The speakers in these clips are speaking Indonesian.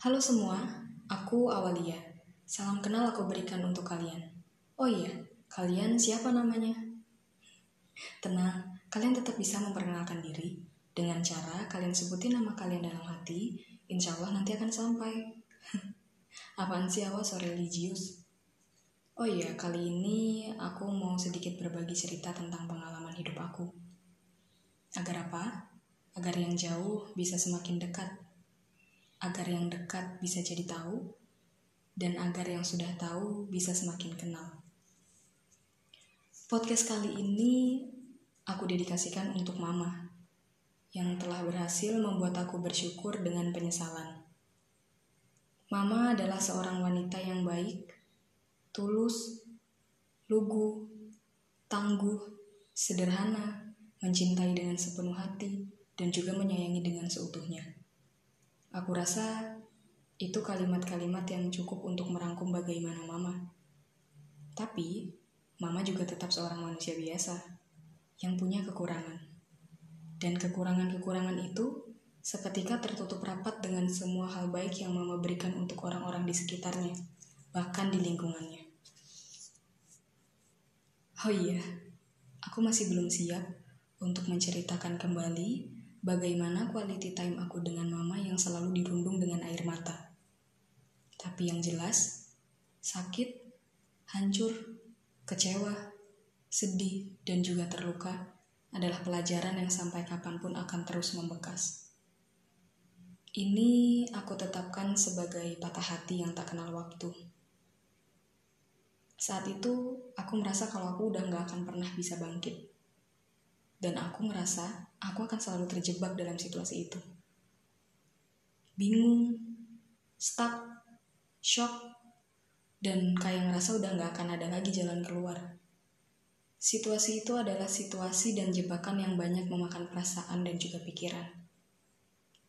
Halo semua, aku Awalia. Salam kenal aku berikan untuk kalian. Oh iya, kalian siapa namanya? Tenang, kalian tetap bisa memperkenalkan diri dengan cara kalian sebutin nama kalian dalam hati, insya Allah nanti akan sampai. Apaan sih awas so religius? Oh iya, kali ini aku mau sedikit berbagi cerita tentang pengalaman hidup aku. Agar apa? Agar yang jauh bisa semakin dekat. Agar yang dekat bisa jadi tahu. Dan agar yang sudah tahu bisa semakin kenal. Podcast kali ini aku dedikasikan untuk mama yang telah berhasil membuat aku bersyukur dengan penyesalan. Mama adalah seorang wanita yang baik, tulus, lugu, tangguh, sederhana, mencintai dengan sepenuh hati, dan juga menyayangi dengan seutuhnya. Aku rasa itu kalimat-kalimat yang cukup untuk merangkum bagaimana mama. Tapi, mama juga tetap seorang manusia biasa yang punya kekurangan. Dan kekurangan-kekurangan itu seketika tertutup rapat dengan semua hal baik yang mama berikan untuk orang-orang di sekitarnya, bahkan di lingkungannya. Oh iya, aku masih belum siap untuk menceritakan kembali bagaimana quality time aku dengan mama yang selalu dirundung dengan air mata. Tapi yang jelas, sakit, hancur, kecewa, sedih, dan juga terluka adalah pelajaran yang sampai kapan pun akan terus membekas. Ini aku tetapkan sebagai patah hati yang tak kenal waktu. Saat itu, aku merasa kalau aku udah gak akan pernah bisa bangkit. Dan aku merasa aku akan selalu terjebak dalam situasi itu. Bingung, stuck, shock, dan kayak ngerasa udah gak akan ada lagi jalan keluar. Situasi itu adalah situasi dan jebakan yang banyak memakan perasaan dan juga pikiran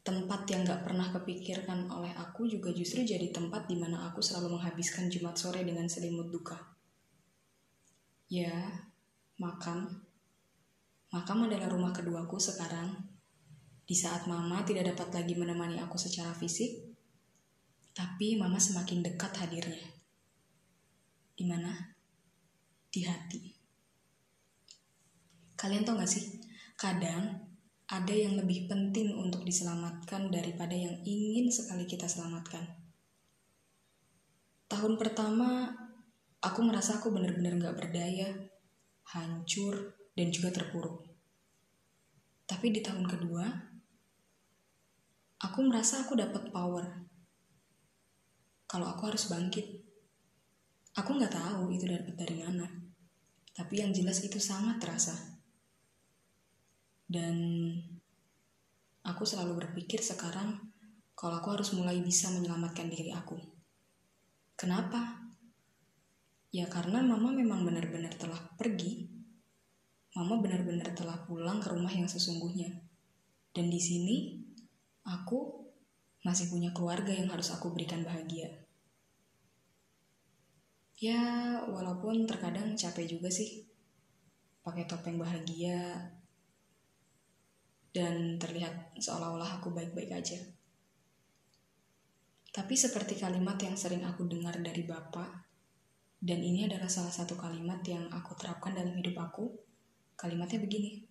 tempat yang gak pernah kepikirkan oleh aku juga justru jadi tempat di mana aku selalu menghabiskan Jumat sore dengan selimut duka. Ya, makam. Makam adalah rumah keduaku sekarang. Di saat mama tidak dapat lagi menemani aku secara fisik, tapi mama semakin dekat hadirnya. Di mana? Di hati. Kalian tau gak sih? Kadang ada yang lebih penting untuk diselamatkan daripada yang ingin sekali kita selamatkan. Tahun pertama, aku merasa aku benar-benar gak berdaya, hancur, dan juga terpuruk. Tapi di tahun kedua, aku merasa aku dapat power. Kalau aku harus bangkit, aku nggak tahu itu dapat dari mana. Tapi yang jelas itu sangat terasa. Dan aku selalu berpikir sekarang kalau aku harus mulai bisa menyelamatkan diri aku. Kenapa? Ya karena mama memang benar-benar telah pergi. Mama benar-benar telah pulang ke rumah yang sesungguhnya. Dan di sini aku masih punya keluarga yang harus aku berikan bahagia. Ya, walaupun terkadang capek juga sih. Pakai topeng bahagia, dan terlihat seolah-olah aku baik-baik aja. Tapi seperti kalimat yang sering aku dengar dari Bapak, dan ini adalah salah satu kalimat yang aku terapkan dalam hidup aku, kalimatnya begini,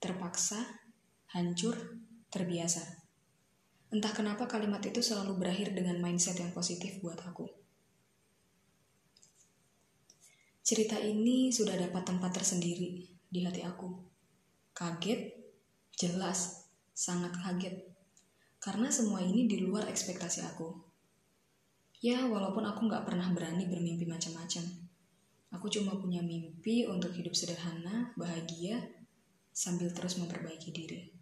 terpaksa, hancur, terbiasa. Entah kenapa kalimat itu selalu berakhir dengan mindset yang positif buat aku. Cerita ini sudah dapat tempat tersendiri di hati aku. Kaget Jelas, sangat kaget. Karena semua ini di luar ekspektasi aku. Ya, walaupun aku nggak pernah berani bermimpi macam-macam. Aku cuma punya mimpi untuk hidup sederhana, bahagia, sambil terus memperbaiki diri.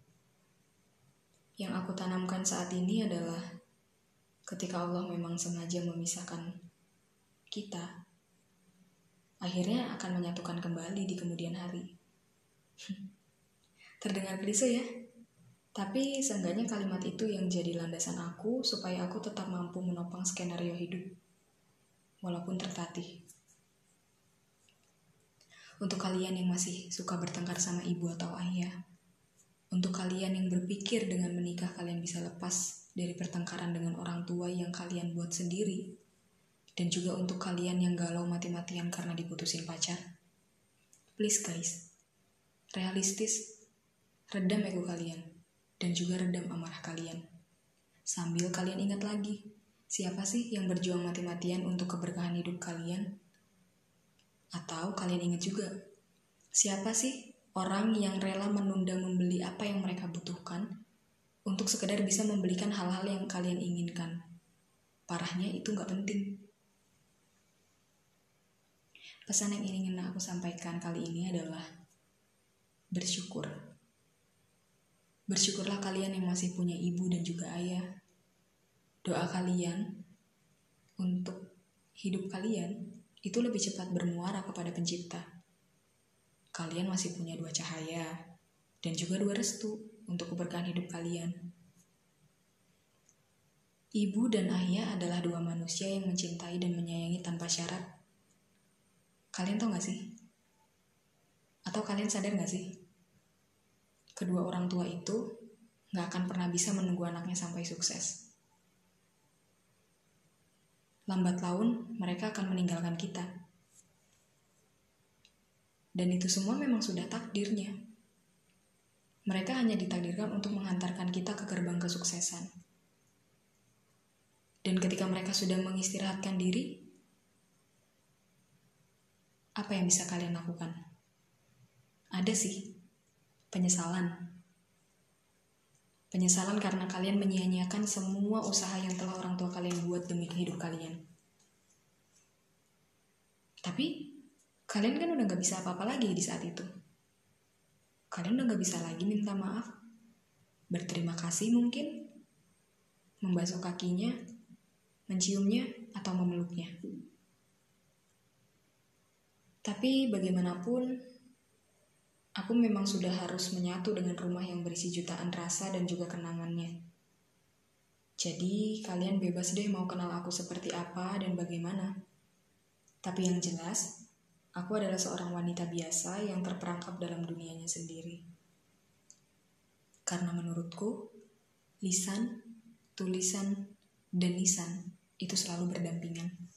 Yang aku tanamkan saat ini adalah ketika Allah memang sengaja memisahkan kita, akhirnya akan menyatukan kembali di kemudian hari. Terdengar klise ya? Tapi seenggaknya kalimat itu yang jadi landasan aku supaya aku tetap mampu menopang skenario hidup. Walaupun tertatih. Untuk kalian yang masih suka bertengkar sama ibu atau ayah, Untuk kalian yang berpikir dengan menikah kalian bisa lepas dari pertengkaran dengan orang tua yang kalian buat sendiri. Dan juga untuk kalian yang galau mati-matian karena diputusin pacar. Please guys, realistis, redam ego kalian. Dan juga redam amarah kalian. Sambil kalian ingat lagi, siapa sih yang berjuang mati-matian untuk keberkahan hidup kalian? Atau kalian ingat juga, siapa sih orang yang rela menunda membeli apa yang mereka butuhkan untuk sekedar bisa membelikan hal-hal yang kalian inginkan. Parahnya itu nggak penting. Pesan yang ingin aku sampaikan kali ini adalah bersyukur. Bersyukurlah kalian yang masih punya ibu dan juga ayah. Doa kalian untuk hidup kalian itu lebih cepat bermuara kepada pencipta kalian masih punya dua cahaya dan juga dua restu untuk keberkahan hidup kalian. Ibu dan ayah adalah dua manusia yang mencintai dan menyayangi tanpa syarat. Kalian tahu gak sih? Atau kalian sadar gak sih? Kedua orang tua itu gak akan pernah bisa menunggu anaknya sampai sukses. Lambat laun, mereka akan meninggalkan kita dan itu semua memang sudah takdirnya. Mereka hanya ditakdirkan untuk menghantarkan kita ke gerbang kesuksesan. Dan ketika mereka sudah mengistirahatkan diri, apa yang bisa kalian lakukan? Ada sih, penyesalan. Penyesalan karena kalian menyia-nyiakan semua usaha yang telah orang tua kalian buat demi hidup kalian. Tapi kalian kan udah gak bisa apa-apa lagi di saat itu. Kalian udah gak bisa lagi minta maaf, berterima kasih mungkin, membasuh kakinya, menciumnya, atau memeluknya. Tapi bagaimanapun, aku memang sudah harus menyatu dengan rumah yang berisi jutaan rasa dan juga kenangannya. Jadi, kalian bebas deh mau kenal aku seperti apa dan bagaimana. Tapi yang jelas, Aku adalah seorang wanita biasa yang terperangkap dalam dunianya sendiri. Karena menurutku, lisan, tulisan, dan nisan itu selalu berdampingan.